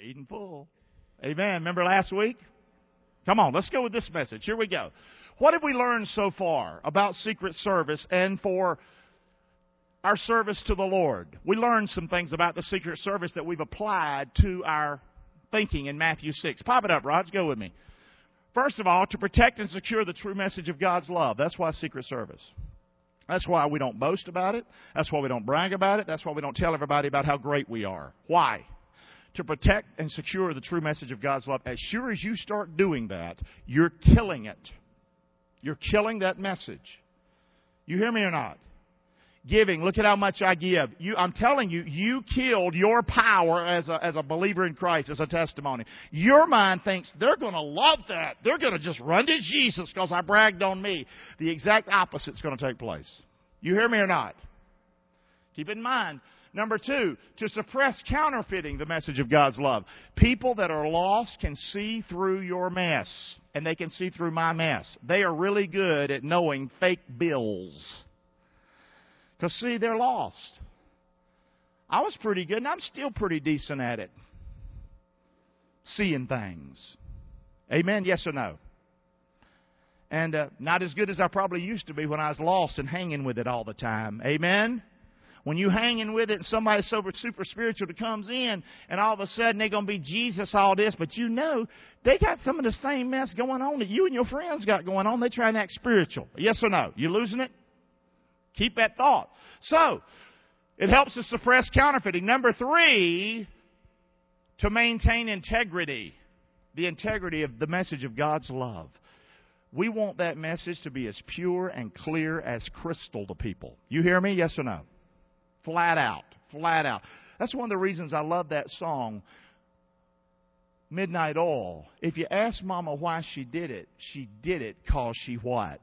Paid in full. Amen. Remember last week? Come on, let's go with this message. Here we go. What have we learned so far about Secret Service and for our service to the Lord? We learned some things about the Secret Service that we've applied to our thinking in Matthew 6. Pop it up, Raj. Go with me. First of all, to protect and secure the true message of God's love. That's why Secret Service. That's why we don't boast about it. That's why we don't brag about it. That's why we don't tell everybody about how great we are. Why? To protect and secure the true message of God's love. As sure as you start doing that, you're killing it. You're killing that message. You hear me or not? Giving, look at how much I give. You, I'm telling you, you killed your power as a, as a believer in Christ, as a testimony. Your mind thinks they're going to love that. They're going to just run to Jesus because I bragged on me. The exact opposite is going to take place. You hear me or not? Keep in mind. Number two, to suppress counterfeiting the message of God's love. People that are lost can see through your mess, and they can see through my mess. They are really good at knowing fake bills. Because, see, they're lost. I was pretty good, and I'm still pretty decent at it. Seeing things. Amen? Yes or no? And uh, not as good as I probably used to be when I was lost and hanging with it all the time. Amen? When you hanging with it and somebody super, super spiritual that comes in and all of a sudden they're going to be Jesus all this, but you know they got some of the same mess going on that you and your friends got going on. They try and act spiritual. Yes or no? You losing it? Keep that thought. So, it helps to suppress counterfeiting. Number three, to maintain integrity. The integrity of the message of God's love. We want that message to be as pure and clear as crystal to people. You hear me? Yes or no? Flat out. Flat out. That's one of the reasons I love that song, Midnight Oil. If you ask Mama why she did it, she did it because she what?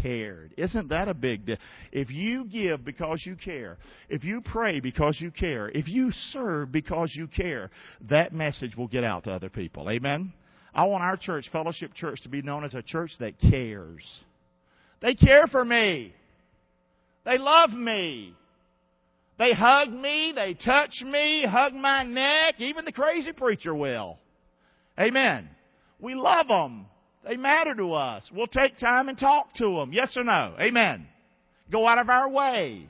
cared. Isn't that a big deal? If you give because you care, if you pray because you care, if you serve because you care, that message will get out to other people. Amen? I want our church, Fellowship Church, to be known as a church that cares. They care for me. They love me. They hug me. They touch me, hug my neck. Even the crazy preacher will. Amen. We love them. They matter to us. We'll take time and talk to them. Yes or no? Amen. Go out of our way.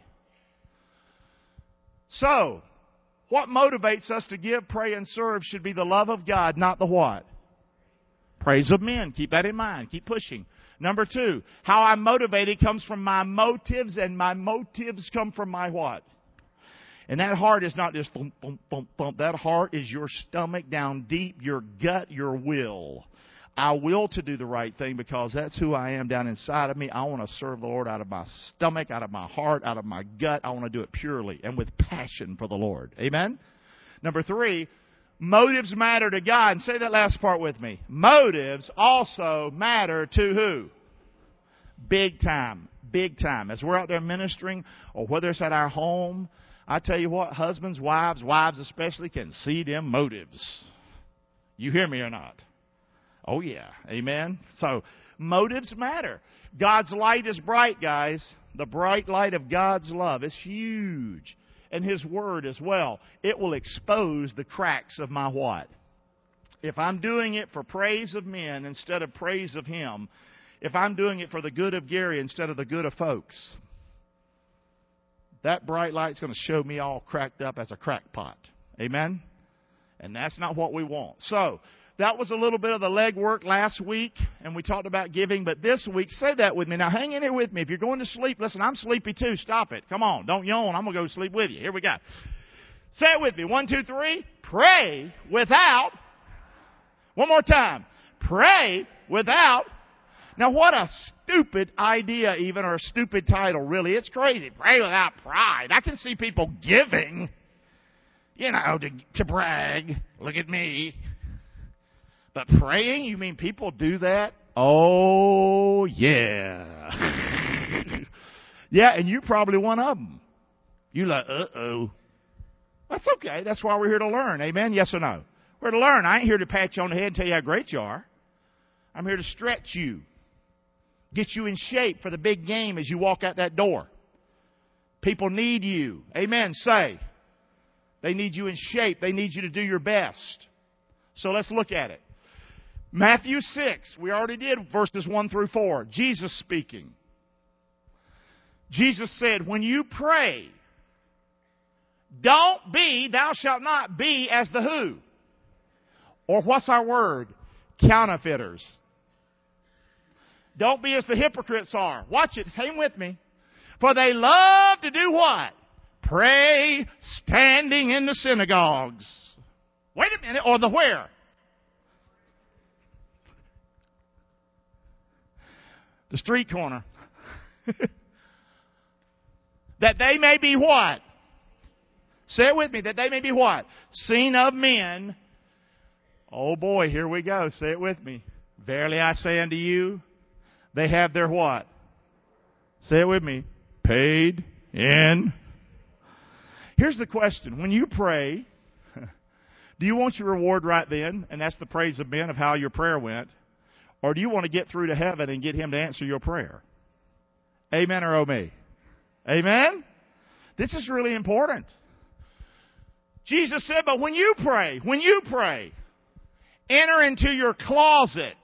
So, what motivates us to give, pray, and serve should be the love of God, not the what? Praise of men. Keep that in mind. Keep pushing. Number two, how I'm motivated comes from my motives, and my motives come from my what? And that heart is not just. That heart is your stomach down deep, your gut, your will. I will to do the right thing because that's who I am down inside of me. I want to serve the Lord out of my stomach, out of my heart, out of my gut. I want to do it purely and with passion for the Lord. Amen? Number three, motives matter to God. And say that last part with me. Motives also matter to who? Big time. Big time. As we're out there ministering, or whether it's at our home, I tell you what, husbands, wives, wives especially, can see them motives. You hear me or not? Oh, yeah. Amen. So, motives matter. God's light is bright, guys. The bright light of God's love is huge. And His Word as well. It will expose the cracks of my what? If I'm doing it for praise of men instead of praise of Him, if I'm doing it for the good of Gary instead of the good of folks, that bright light's going to show me all cracked up as a crackpot. Amen? And that's not what we want. So, that was a little bit of the legwork last week, and we talked about giving, but this week, say that with me. Now, hang in here with me. If you're going to sleep, listen, I'm sleepy too. Stop it. Come on. Don't yawn. I'm going to go sleep with you. Here we go. Say it with me. One, two, three. Pray without. One more time. Pray without. Now, what a stupid idea, even, or a stupid title, really. It's crazy. Pray without pride. I can see people giving, you know, to, to brag. Look at me. But praying, you mean people do that? Oh, yeah. yeah, and you're probably one of them. You like, uh oh. That's okay. That's why we're here to learn. Amen? Yes or no? We're to learn. I ain't here to pat you on the head and tell you how great you are. I'm here to stretch you, get you in shape for the big game as you walk out that door. People need you. Amen. Say. They need you in shape. They need you to do your best. So let's look at it. Matthew 6, we already did verses 1 through 4. Jesus speaking. Jesus said, When you pray, don't be, thou shalt not be as the who? Or what's our word? Counterfeiters. Don't be as the hypocrites are. Watch it. Hang with me. For they love to do what? Pray standing in the synagogues. Wait a minute. Or the where? The street corner. that they may be what? Say it with me. That they may be what? Seen of men. Oh boy, here we go. Say it with me. Verily I say unto you, they have their what? Say it with me. Paid in. Here's the question. When you pray, do you want your reward right then? And that's the praise of men of how your prayer went. Or do you want to get through to heaven and get him to answer your prayer? Amen or oh me? Amen? This is really important. Jesus said, but when you pray, when you pray, enter into your closet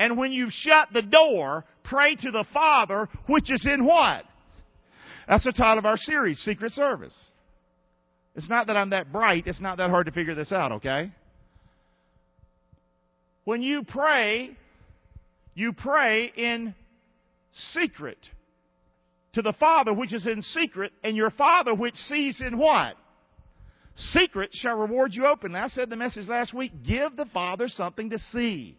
and when you've shut the door, pray to the Father, which is in what? That's the title of our series, Secret Service. It's not that I'm that bright. It's not that hard to figure this out, okay? When you pray, you pray in secret to the Father which is in secret, and your Father which sees in what? Secret shall reward you openly. I said the message last week, give the Father something to see.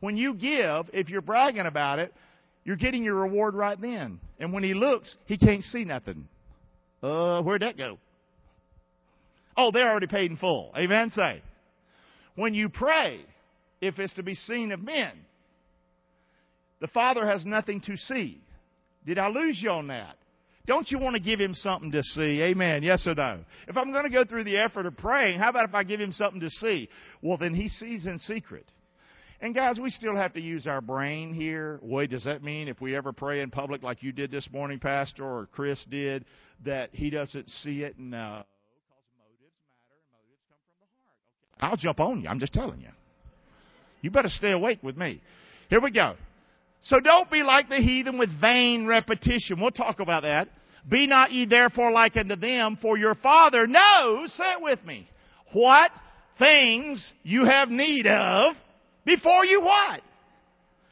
When you give, if you're bragging about it, you're getting your reward right then. And when he looks, he can't see nothing. Uh, where'd that go? Oh, they're already paid in full. Amen? Say. When you pray, if it's to be seen of men, the Father has nothing to see. Did I lose you on that? Don't you want to give him something to see? Amen. Yes or no? If I'm going to go through the effort of praying, how about if I give him something to see? Well, then he sees in secret. And guys, we still have to use our brain here. Wait, does that mean if we ever pray in public like you did this morning, Pastor, or Chris did, that he doesn't see it? No. I'll jump on you. I'm just telling you. You better stay awake with me. Here we go. So don't be like the heathen with vain repetition. We'll talk about that. Be not ye therefore like unto them, for your Father knows, say it with me, what things you have need of before you what?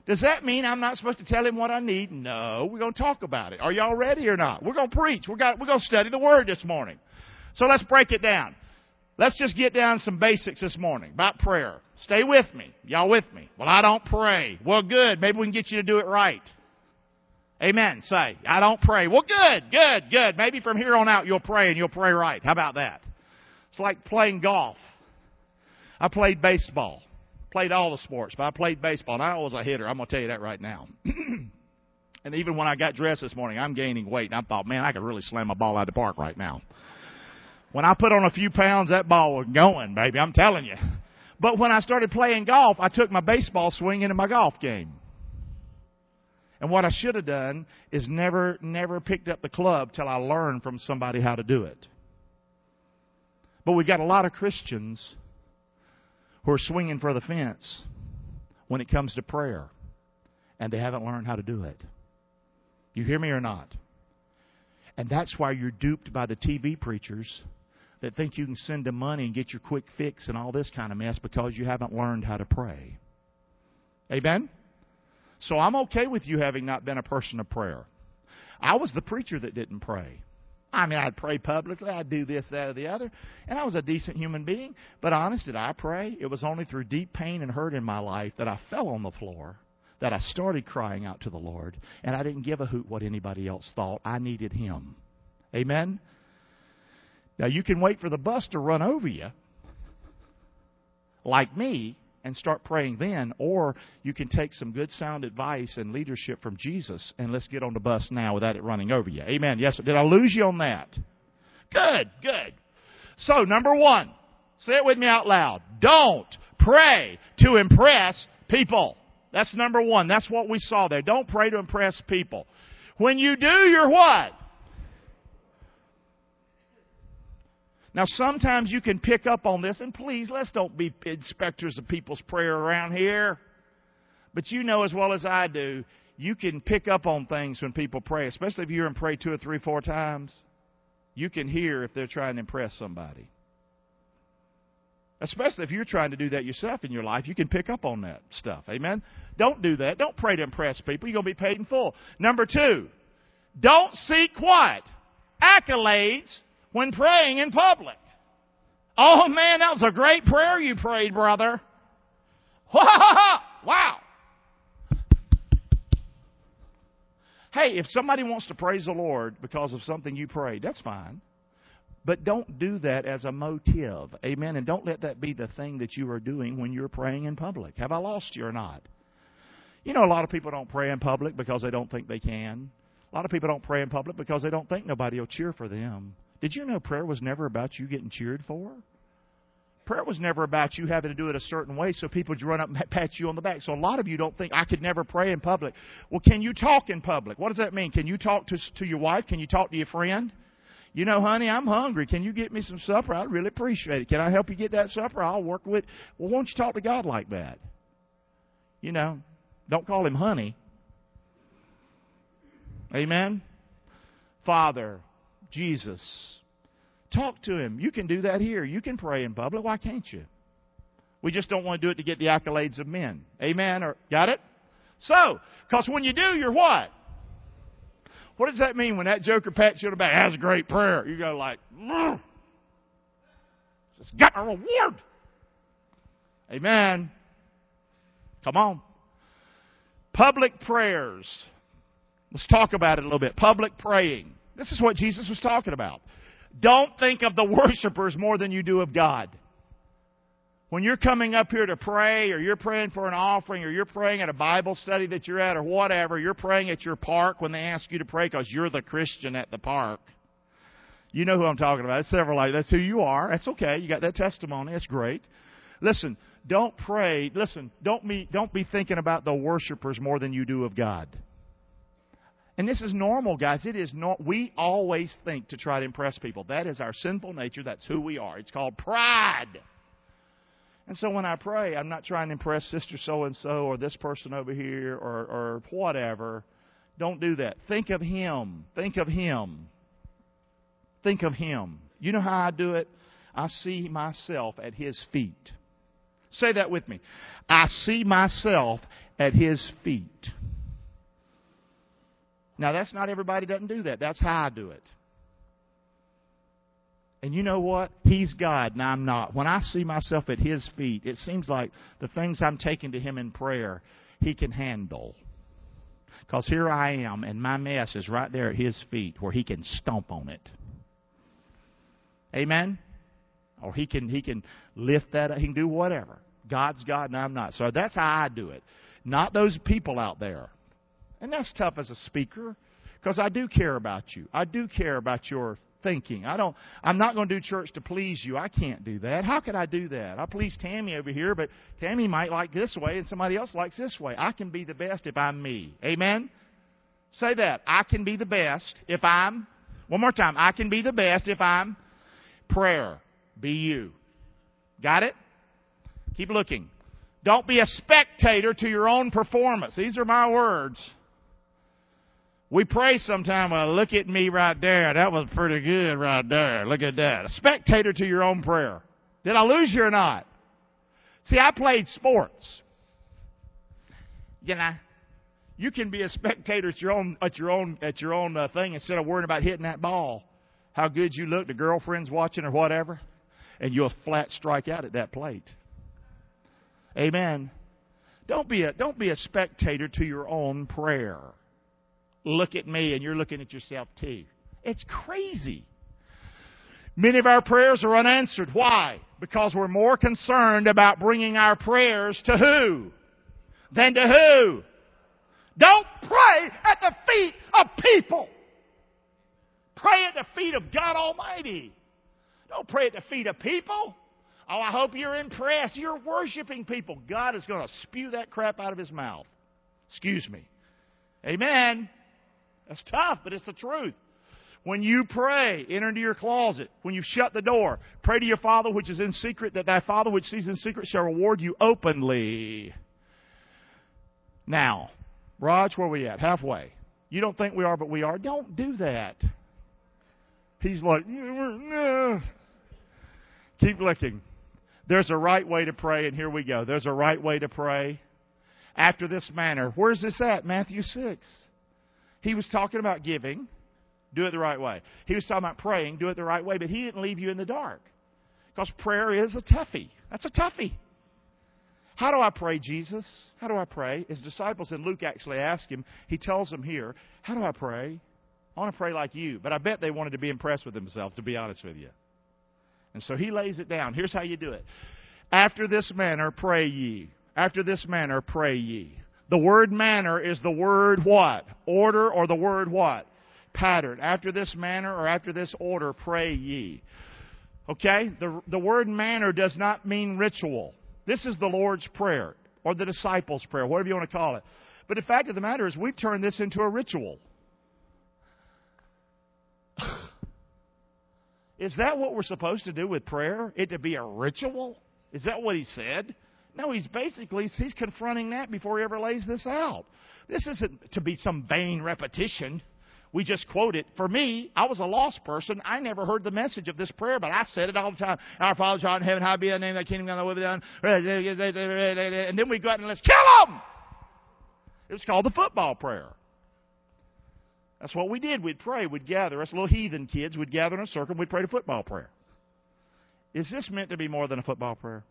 Does that mean I'm not supposed to tell him what I need? No, we're going to talk about it. Are y'all ready or not? We're going to preach. We're going to study the Word this morning. So let's break it down. Let's just get down some basics this morning about prayer. Stay with me. Y'all with me? Well, I don't pray. Well, good. Maybe we can get you to do it right. Amen. Say, I don't pray. Well, good, good, good. Maybe from here on out you'll pray and you'll pray right. How about that? It's like playing golf. I played baseball. Played all the sports, but I played baseball and I was a hitter. I'm going to tell you that right now. and even when I got dressed this morning, I'm gaining weight and I thought, man, I could really slam a ball out of the park right now. When I put on a few pounds, that ball was going, baby. I'm telling you. But when I started playing golf, I took my baseball swing into my golf game. And what I should have done is never, never picked up the club till I learned from somebody how to do it. But we've got a lot of Christians who are swinging for the fence when it comes to prayer, and they haven't learned how to do it. You hear me or not? And that's why you're duped by the TV preachers that think you can send them money and get your quick fix and all this kind of mess because you haven't learned how to pray. Amen? So I'm okay with you having not been a person of prayer. I was the preacher that didn't pray. I mean, I'd pray publicly, I'd do this, that, or the other, and I was a decent human being. But honest, did I pray? It was only through deep pain and hurt in my life that I fell on the floor, that I started crying out to the Lord, and I didn't give a hoot what anybody else thought. I needed Him. Amen? Now, you can wait for the bus to run over you, like me, and start praying then, or you can take some good sound advice and leadership from Jesus, and let's get on the bus now without it running over you. Amen. Yes, did I lose you on that? Good, good. So, number one, say it with me out loud. Don't pray to impress people. That's number one. That's what we saw there. Don't pray to impress people. When you do, you're what? Now, sometimes you can pick up on this, and please, let's don't be inspectors of people's prayer around here. But you know as well as I do, you can pick up on things when people pray, especially if you're in pray two or three, four times. You can hear if they're trying to impress somebody. Especially if you're trying to do that yourself in your life, you can pick up on that stuff. Amen? Don't do that. Don't pray to impress people. You're going to be paid in full. Number two, don't seek what? Accolades when praying in public. Oh man, that was a great prayer you prayed, brother. Wow. Hey, if somebody wants to praise the Lord because of something you prayed, that's fine. But don't do that as a motive. Amen. And don't let that be the thing that you are doing when you're praying in public. Have I lost you or not? You know, a lot of people don't pray in public because they don't think they can. A lot of people don't pray in public because they don't think nobody will cheer for them. Did you know prayer was never about you getting cheered for? Prayer was never about you having to do it a certain way so people would run up and pat you on the back. So a lot of you don't think I could never pray in public. Well, can you talk in public? What does that mean? Can you talk to, to your wife? Can you talk to your friend? You know, honey, I'm hungry. Can you get me some supper? I'd really appreciate it. Can I help you get that supper? I'll work with. Well, won't you talk to God like that? You know, don't call him honey. Amen. Father, Jesus. Talk to him. You can do that here. You can pray in public. Why can't you? We just don't want to do it to get the accolades of men. Amen? Or got it? So, because when you do, you're what? What does that mean when that joker pats you on the back? That's a great prayer. You go like, just got a reward. Amen. Come on. Public prayers. Let's talk about it a little bit. Public praying. This is what Jesus was talking about. Don't think of the worshipers more than you do of God. When you're coming up here to pray, or you're praying for an offering, or you're praying at a Bible study that you're at, or whatever, you're praying at your park when they ask you to pray because you're the Christian at the park. You know who I'm talking about. It's several like that's who you are. That's okay. You got that testimony. That's great. Listen, don't pray. Listen, don't be don't be thinking about the worshipers more than you do of God. And this is normal, guys. It is no, we always think to try to impress people. That is our sinful nature. That's who we are. It's called pride. And so when I pray, I'm not trying to impress sister so and so or this person over here or, or whatever. Don't do that. Think of him. Think of him. Think of him. You know how I do it? I see myself at his feet. Say that with me. I see myself at his feet. Now, that's not everybody doesn't do that. That's how I do it. And you know what? He's God and I'm not. When I see myself at His feet, it seems like the things I'm taking to Him in prayer, He can handle. Because here I am, and my mess is right there at His feet where He can stomp on it. Amen? Or He can, he can lift that up. He can do whatever. God's God and I'm not. So that's how I do it. Not those people out there. And that's tough as a speaker because I do care about you. I do care about your thinking. I don't I'm not going to do church to please you. I can't do that. How could I do that? I please Tammy over here, but Tammy might like this way and somebody else likes this way. I can be the best if I'm me. Amen. Say that. I can be the best if I'm one more time. I can be the best if I'm prayer. Be you. Got it? Keep looking. Don't be a spectator to your own performance. These are my words. We pray sometime, well, look at me right there. That was pretty good right there. Look at that. A spectator to your own prayer. Did I lose you or not? See, I played sports. You know, you can be a spectator at your own at your own at your own uh, thing instead of worrying about hitting that ball. How good you look, the girlfriend's watching or whatever, and you'll flat strike out at that plate. Amen. Don't be a don't be a spectator to your own prayer look at me and you're looking at yourself too. It's crazy. Many of our prayers are unanswered. Why? Because we're more concerned about bringing our prayers to who? Than to who? Don't pray at the feet of people. Pray at the feet of God Almighty. Don't pray at the feet of people. Oh, I hope you're impressed. You're worshiping people. God is going to spew that crap out of his mouth. Excuse me. Amen. That's tough, but it's the truth. When you pray, enter into your closet. When you shut the door, pray to your Father which is in secret, that thy Father which sees in secret shall reward you openly. Now, Raj, where are we at? Halfway. You don't think we are, but we are. Don't do that. He's like, no. Keep looking. There's a right way to pray, and here we go. There's a right way to pray. After this manner. Where's this at? Matthew 6. He was talking about giving. Do it the right way. He was talking about praying. Do it the right way. But he didn't leave you in the dark. Because prayer is a toughie. That's a toughie. How do I pray, Jesus? How do I pray? His disciples in Luke actually ask him. He tells them here, How do I pray? I want to pray like you. But I bet they wanted to be impressed with themselves, to be honest with you. And so he lays it down. Here's how you do it. After this manner, pray ye. After this manner, pray ye. The word manner is the word what? Order or the word what? Pattern. After this manner or after this order, pray ye. Okay? The, the word manner does not mean ritual. This is the Lord's Prayer or the disciples' prayer, whatever you want to call it. But the fact of the matter is, we've turned this into a ritual. is that what we're supposed to do with prayer? It to be a ritual? Is that what he said? No, he's basically he's confronting that before he ever lays this out. This isn't to be some vain repetition we just quote it. For me, I was a lost person. I never heard the message of this prayer, but I said it all the time. Our Father, God in heaven, how be thy name, thy kingdom come, thy will be done. And then we go out and let's kill them. It was called the football prayer. That's what we did. We'd pray. We'd gather. Us little heathen kids We'd gather in a circle. and We'd pray the football prayer. Is this meant to be more than a football prayer?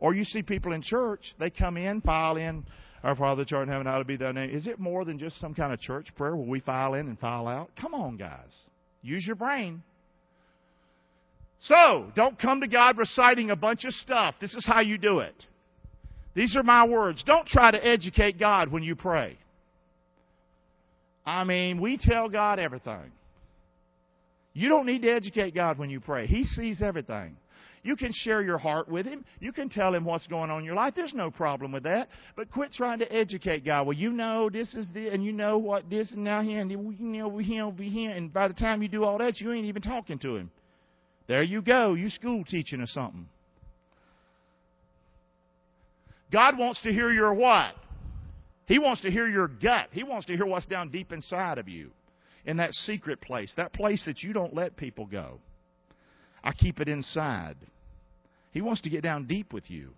Or you see people in church, they come in, file in, our Father which art in heaven, hallowed be thy name. Is it more than just some kind of church prayer where we file in and file out? Come on, guys. Use your brain. So, don't come to God reciting a bunch of stuff. This is how you do it. These are my words. Don't try to educate God when you pray. I mean, we tell God everything. You don't need to educate God when you pray. He sees everything. You can share your heart with Him. You can tell Him what's going on in your life. There's no problem with that. But quit trying to educate God. Well, you know this is the, and you know what this and now here, and you know we here, we here. And by the time you do all that, you ain't even talking to Him. There you go. You school teaching or something. God wants to hear your what? He wants to hear your gut. He wants to hear what's down deep inside of you in that secret place, that place that you don't let people go. I keep it inside. He wants to get down deep with you.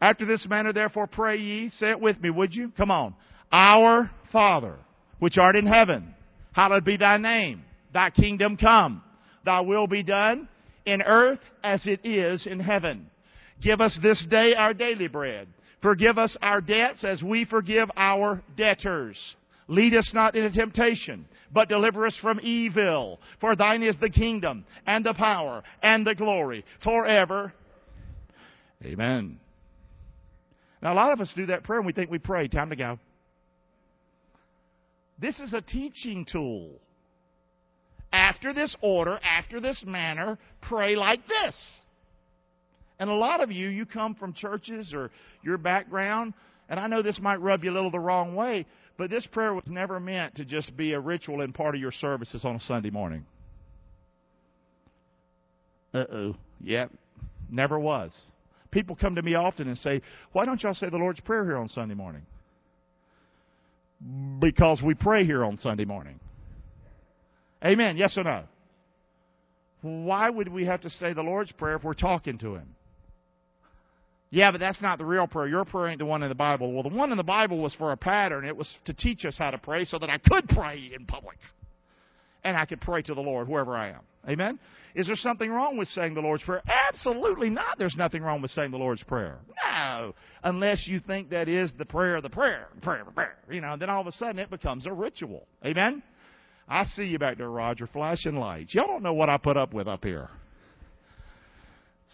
After this manner, therefore, pray ye. Say it with me, would you? Come on. Our Father, which art in heaven, hallowed be thy name. Thy kingdom come. Thy will be done in earth as it is in heaven. Give us this day our daily bread. Forgive us our debts as we forgive our debtors. Lead us not into temptation, but deliver us from evil. For thine is the kingdom, and the power, and the glory, forever. Amen. Now, a lot of us do that prayer and we think we pray. Time to go. This is a teaching tool. After this order, after this manner, pray like this. And a lot of you, you come from churches or your background, and I know this might rub you a little the wrong way, but this prayer was never meant to just be a ritual and part of your services on a Sunday morning. Uh oh. Yep. Never was. People come to me often and say, Why don't y'all say the Lord's Prayer here on Sunday morning? Because we pray here on Sunday morning. Amen. Yes or no? Why would we have to say the Lord's Prayer if we're talking to Him? Yeah, but that's not the real prayer. Your prayer ain't the one in the Bible. Well, the one in the Bible was for a pattern. It was to teach us how to pray so that I could pray in public. And I could pray to the Lord wherever I am. Amen? Is there something wrong with saying the Lord's Prayer? Absolutely not. There's nothing wrong with saying the Lord's Prayer. No. Unless you think that is the prayer of the prayer, prayer, prayer. You know, then all of a sudden it becomes a ritual. Amen? I see you back there, Roger, flashing lights. Y'all don't know what I put up with up here.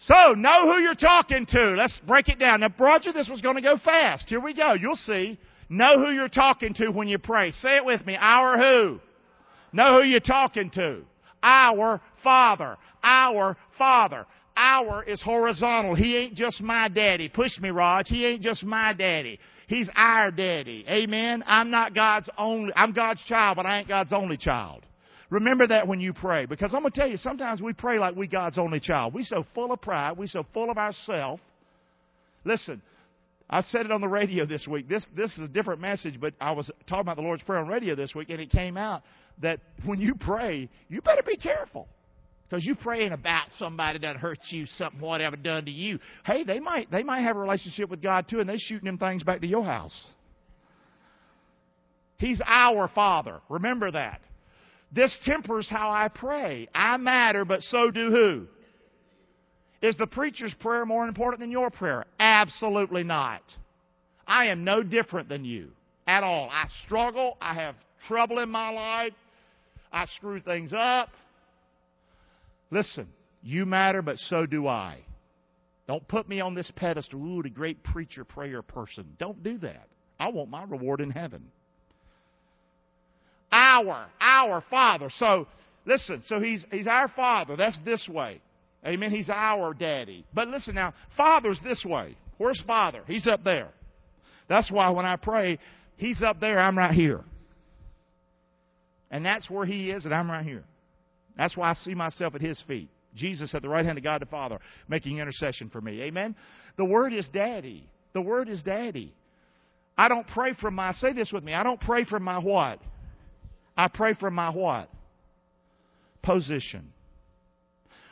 So, know who you're talking to. Let's break it down. Now, Roger, this was going to go fast. Here we go. You'll see. Know who you're talking to when you pray. Say it with me. Our who? Know who you're talking to. Our Father. Our Father. our is horizontal. He ain't just my daddy. Push me, Raj. He ain't just my daddy. He's our daddy. Amen. I'm not God's only, I'm God's child, but I ain't God's only child. Remember that when you pray. Because I'm going to tell you, sometimes we pray like we God's only child. We so full of pride. We so full of ourselves. Listen, I said it on the radio this week. This, this is a different message, but I was talking about the Lord's Prayer on radio this week, and it came out that when you pray, you better be careful. Because you're praying about somebody that hurt you, something, whatever done to you. Hey, they might they might have a relationship with God too, and they're shooting them things back to your house. He's our Father. Remember that. This tempers how I pray. I matter, but so do who? Is the preacher's prayer more important than your prayer? Absolutely not. I am no different than you at all. I struggle. I have trouble in my life. I screw things up. Listen, you matter, but so do I. Don't put me on this pedestal. Ooh, the great preacher, prayer person. Don't do that. I want my reward in heaven. Our, our Father. So, listen, so he's, he's our Father. That's this way. Amen. He's our daddy. But listen now, Father's this way. Where's Father? He's up there. That's why when I pray, He's up there, I'm right here. And that's where He is, and I'm right here. That's why I see myself at His feet. Jesus at the right hand of God the Father making intercession for me. Amen? The word is daddy. The word is daddy. I don't pray from my, say this with me, I don't pray from my what? I pray from my what? Position.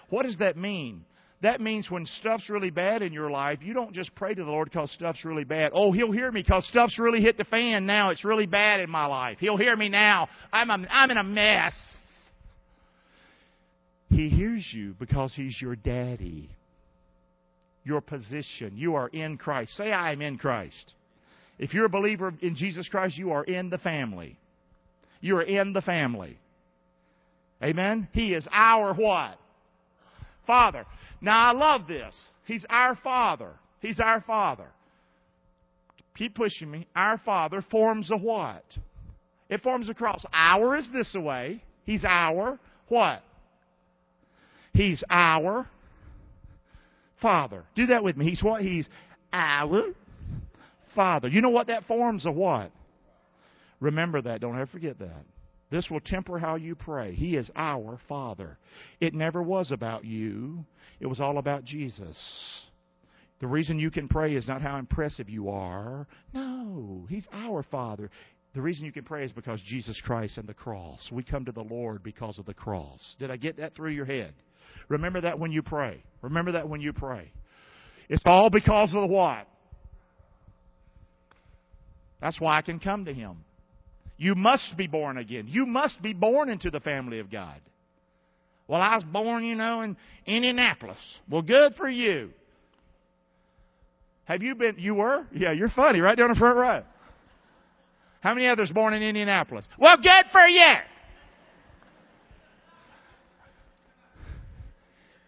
What does that mean? That means when stuff's really bad in your life, you don't just pray to the Lord because stuff's really bad. Oh, He'll hear me because stuff's really hit the fan now. It's really bad in my life. He'll hear me now. I'm, a, I'm in a mess. He hears you because He's your daddy. Your position. You are in Christ. Say, I am in Christ. If you're a believer in Jesus Christ, you are in the family. You are in the family. Amen? He is our what? Father. Now I love this. He's our Father. He's our Father. Keep pushing me. Our Father forms a what? It forms a cross. Our is this way. He's our what? He's our Father. Do that with me. He's what? He's our Father. You know what that forms a what? Remember that. Don't ever forget that. This will temper how you pray. He is our Father. It never was about you, it was all about Jesus. The reason you can pray is not how impressive you are. No, He's our Father. The reason you can pray is because Jesus Christ and the cross. We come to the Lord because of the cross. Did I get that through your head? Remember that when you pray. Remember that when you pray. It's all because of the what? That's why I can come to Him. You must be born again. You must be born into the family of God. Well, I was born, you know, in Indianapolis. Well, good for you. Have you been, you were? Yeah, you're funny, right down the front row. How many others born in Indianapolis? Well, good for you.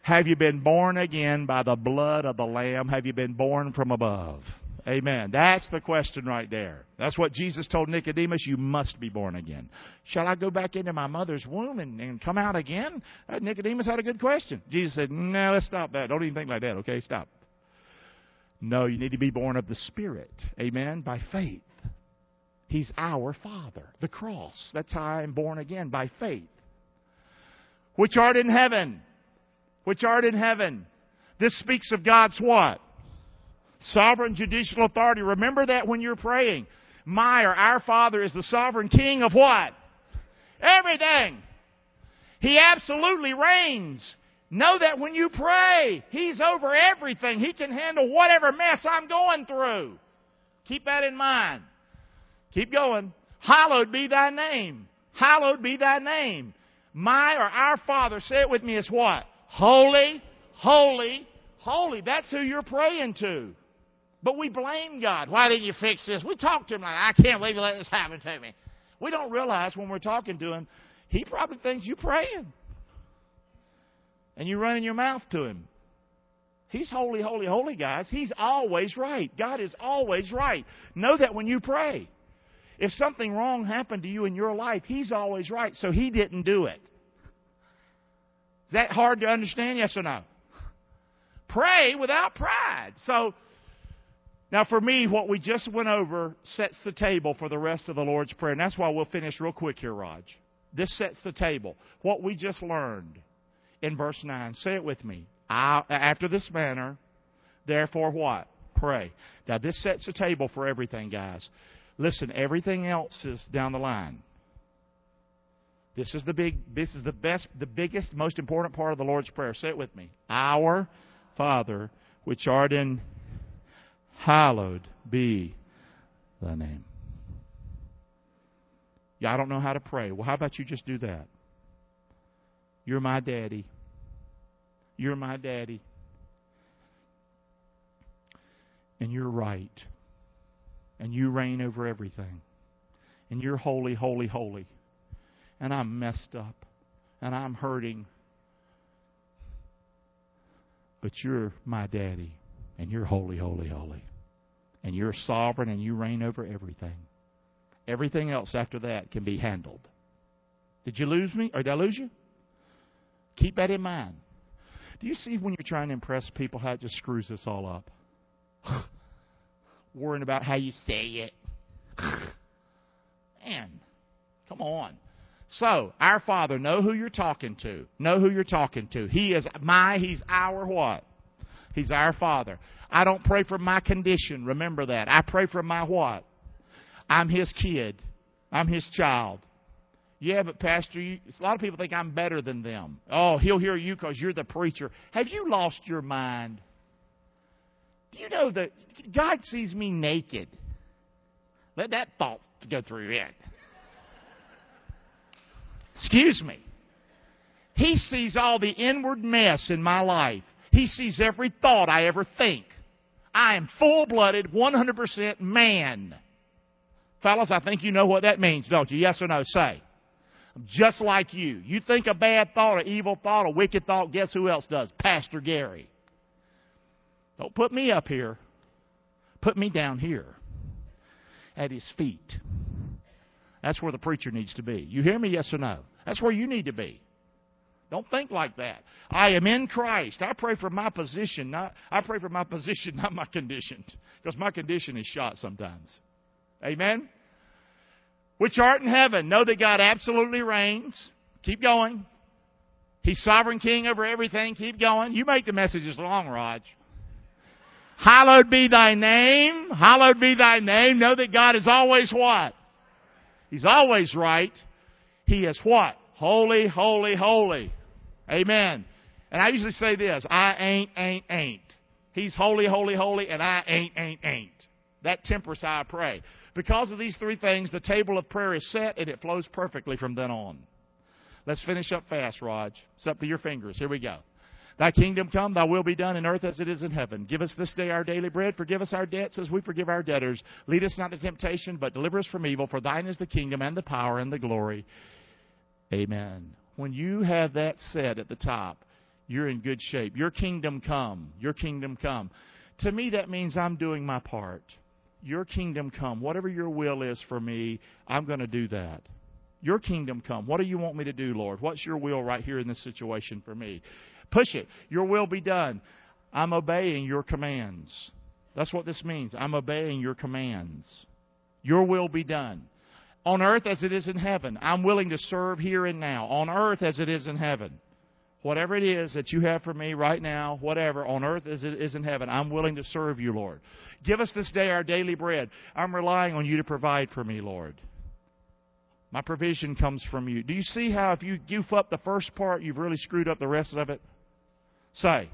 Have you been born again by the blood of the Lamb? Have you been born from above? Amen. That's the question right there. That's what Jesus told Nicodemus. You must be born again. Shall I go back into my mother's womb and, and come out again? Uh, Nicodemus had a good question. Jesus said, No, let's stop that. Don't even think like that, okay? Stop. No, you need to be born of the Spirit. Amen. By faith. He's our Father. The cross. That's how I am born again, by faith. Which art in heaven which art in heaven. This speaks of God's what? Sovereign judicial authority. Remember that when you're praying. My or our Father is the sovereign king of what? Everything. He absolutely reigns. Know that when you pray, He's over everything. He can handle whatever mess I'm going through. Keep that in mind. Keep going. Hallowed be thy name. Hallowed be thy name. My or our Father, say it with me, is what? Holy, holy, holy. That's who you're praying to. But we blame God. Why didn't you fix this? We talk to Him like, I can't believe you let this happen to me. We don't realize when we're talking to Him, He probably thinks you're praying. And you're running your mouth to Him. He's holy, holy, holy, guys. He's always right. God is always right. Know that when you pray. If something wrong happened to you in your life, He's always right. So He didn't do it. Is that hard to understand? Yes or no? Pray without pride. So, now for me, what we just went over sets the table for the rest of the Lord's Prayer. And that's why we'll finish real quick here, Raj. This sets the table. What we just learned in verse 9. Say it with me. I, after this manner, therefore what? Pray. Now this sets the table for everything, guys. Listen, everything else is down the line. This is the big this is the best the biggest, most important part of the Lord's Prayer. Say it with me. Our Father, which art in hallowed be thy name. Yeah, I don't know how to pray. Well, how about you just do that? You're my daddy. You're my daddy. And you're right. And you reign over everything. And you're holy, holy, holy. And I'm messed up. And I'm hurting. But you're my daddy. And you're holy, holy, holy. And you're sovereign and you reign over everything. Everything else after that can be handled. Did you lose me? Or did I lose you? Keep that in mind. Do you see when you're trying to impress people how it just screws this all up? Worrying about how you say it. Man, come on. So, our Father, know who you're talking to. Know who you're talking to. He is my, He's our what? He's our Father. I don't pray for my condition. Remember that. I pray for my what? I'm His kid. I'm His child. Yeah, but Pastor, you, a lot of people think I'm better than them. Oh, he'll hear you because you're the preacher. Have you lost your mind? Do you know that God sees me naked? Let that thought go through head. Excuse me. He sees all the inward mess in my life. He sees every thought I ever think. I am full blooded, 100% man. Fellas, I think you know what that means, don't you? Yes or no? Say. I'm just like you. You think a bad thought, an evil thought, a wicked thought, guess who else does? Pastor Gary. Don't put me up here. Put me down here at his feet. That's where the preacher needs to be. You hear me? Yes or no? That's where you need to be. Don't think like that. I am in Christ. I pray for my position, not I pray for my position, not my condition. Because my condition is shot sometimes. Amen? which art in heaven. Know that God absolutely reigns. Keep going. He's sovereign king over everything. Keep going. You make the messages long, Raj. Hallowed be thy name. Hallowed be thy name. Know that God is always what? He's always right. He is what? Holy, holy, holy. Amen. And I usually say this, I ain't, ain't, ain't. He's holy, holy, holy, and I ain't, ain't, ain't. That tempers how I pray. Because of these three things, the table of prayer is set and it flows perfectly from then on. Let's finish up fast, Raj. It's up to your fingers. Here we go. Thy kingdom come, thy will be done in earth as it is in heaven. Give us this day our daily bread. Forgive us our debts as we forgive our debtors. Lead us not into temptation, but deliver us from evil. For thine is the kingdom and the power and the glory. Amen. When you have that said at the top, you're in good shape. Your kingdom come. Your kingdom come. To me, that means I'm doing my part. Your kingdom come. Whatever your will is for me, I'm going to do that. Your kingdom come. What do you want me to do, Lord? What's your will right here in this situation for me? Push it. Your will be done. I'm obeying your commands. That's what this means. I'm obeying your commands. Your will be done. On earth as it is in heaven. I'm willing to serve here and now. On earth as it is in heaven. Whatever it is that you have for me right now, whatever, on earth as it is in heaven, I'm willing to serve you, Lord. Give us this day our daily bread. I'm relying on you to provide for me, Lord. My provision comes from you. Do you see how if you goof up the first part, you've really screwed up the rest of it? Say,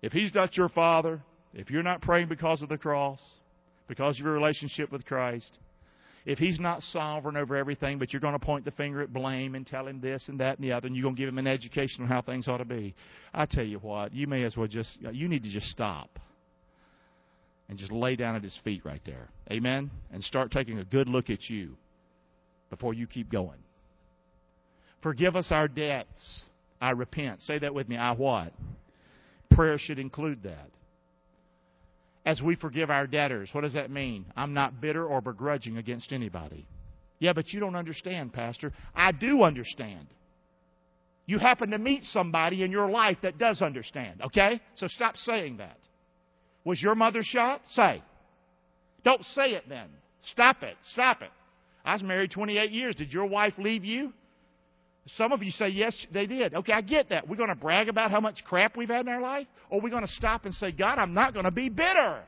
if He's not your Father, if you're not praying because of the cross, because of your relationship with Christ, if he's not sovereign over everything, but you're going to point the finger at blame and tell him this and that and the other, and you're going to give him an education on how things ought to be, I tell you what, you may as well just, you need to just stop and just lay down at his feet right there. Amen? And start taking a good look at you before you keep going. Forgive us our debts. I repent. Say that with me. I what? Prayer should include that as we forgive our debtors. What does that mean? I'm not bitter or begrudging against anybody. Yeah, but you don't understand, Pastor. I do understand. You happen to meet somebody in your life that does understand, okay? So stop saying that. Was your mother shot? Say. Don't say it then. Stop it. Stop it. I was married 28 years. Did your wife leave you? Some of you say, yes, they did. Okay, I get that. We're going to brag about how much crap we've had in our life? Or we're going to stop and say, God, I'm not going to be bitter.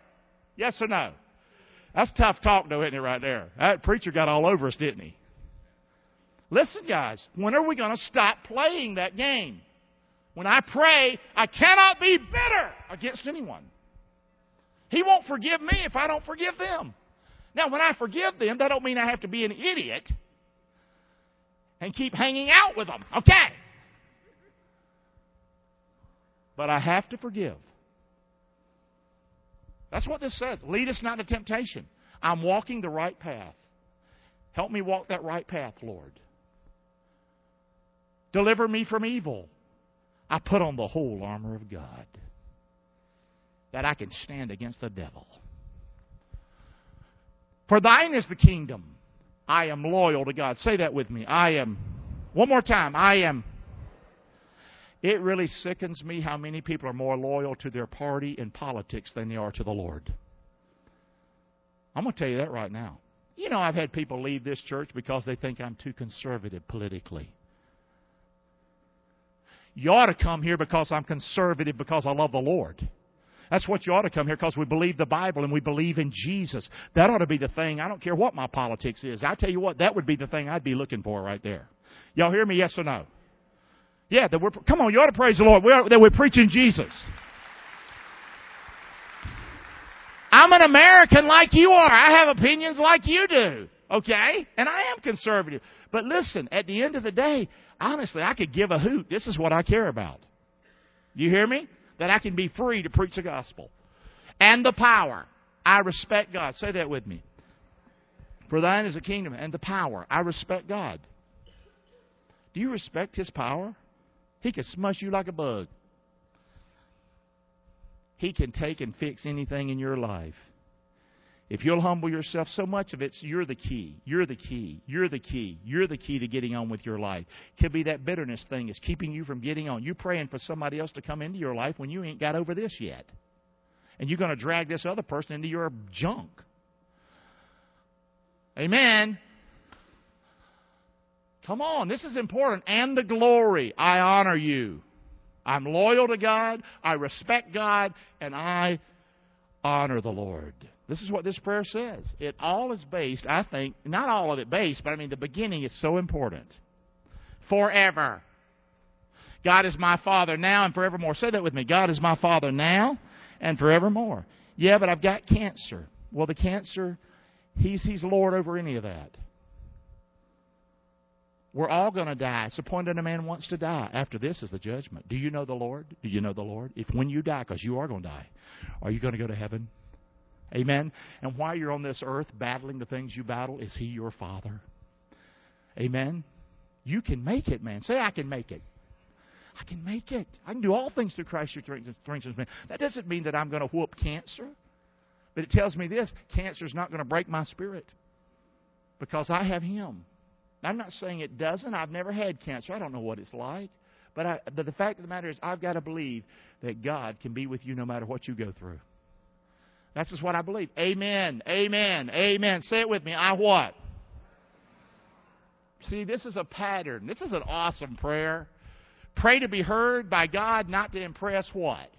Yes or no? That's tough talk, though, isn't it, right there? That preacher got all over us, didn't he? Listen, guys, when are we going to stop playing that game? When I pray, I cannot be bitter against anyone. He won't forgive me if I don't forgive them. Now, when I forgive them, that don't mean I have to be an idiot and keep hanging out with them. Okay. But I have to forgive. That's what this says. Lead us not to temptation. I'm walking the right path. Help me walk that right path, Lord. Deliver me from evil. I put on the whole armor of God that I can stand against the devil. For thine is the kingdom. I am loyal to God. Say that with me. I am. One more time. I am. It really sickens me how many people are more loyal to their party and politics than they are to the Lord. I'm going to tell you that right now. You know, I've had people leave this church because they think I'm too conservative politically. You ought to come here because I'm conservative because I love the Lord. That's what you ought to come here because we believe the Bible and we believe in Jesus. That ought to be the thing. I don't care what my politics is. I tell you what, that would be the thing I'd be looking for right there. Y'all hear me? Yes or no? Yeah, that we're, come on, you ought to praise the Lord. We're, that we're preaching Jesus. I'm an American like you are. I have opinions like you do. Okay? And I am conservative. But listen, at the end of the day, honestly, I could give a hoot. This is what I care about. You hear me? That I can be free to preach the gospel. And the power. I respect God. Say that with me. For thine is the kingdom and the power. I respect God. Do you respect His power? He can smush you like a bug. He can take and fix anything in your life. If you'll humble yourself, so much of it's you're the key. You're the key. You're the key. You're the key to getting on with your life. Could be that bitterness thing is keeping you from getting on. You praying for somebody else to come into your life when you ain't got over this yet. And you're going to drag this other person into your junk. Amen. Come on, this is important. And the glory. I honor you. I'm loyal to God. I respect God. And I honor the Lord. This is what this prayer says. It all is based, I think, not all of it based, but I mean the beginning is so important. Forever. God is my Father now and forevermore. Say that with me. God is my Father now and forevermore. Yeah, but I've got cancer. Well, the cancer, He's, he's Lord over any of that. We're all going to die. It's appointed a man wants to die. After this is the judgment. Do you know the Lord? Do you know the Lord? If when you die, because you are going to die, are you going to go to heaven? Amen. And while you're on this earth battling the things you battle, is He your Father? Amen. You can make it, man. Say, I can make it. I can make it. I can do all things through Christ who strengthens me. That doesn't mean that I'm going to whoop cancer. But it tells me this cancer is not going to break my spirit because I have Him. I'm not saying it doesn't. I've never had cancer. I don't know what it's like. But, I, but the fact of the matter is, I've got to believe that God can be with you no matter what you go through. That's just what I believe. Amen. Amen. Amen. Say it with me. I what? See, this is a pattern. This is an awesome prayer. Pray to be heard by God, not to impress what?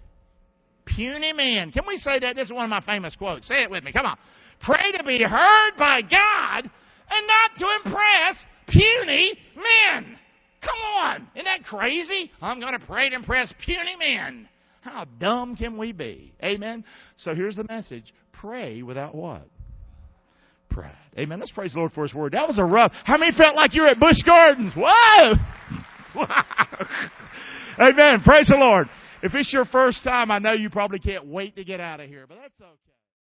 Puny men. Can we say that? This is one of my famous quotes. Say it with me. Come on. Pray to be heard by God and not to impress puny men. Come on. Isn't that crazy? I'm going to pray to impress puny men. How dumb can we be? Amen. So here's the message. Pray without what? Pride. Amen. Let's praise the Lord for His word. That was a rough. How many felt like you're at Busch Gardens? Whoa! Amen. Praise the Lord. If it's your first time, I know you probably can't wait to get out of here, but that's okay.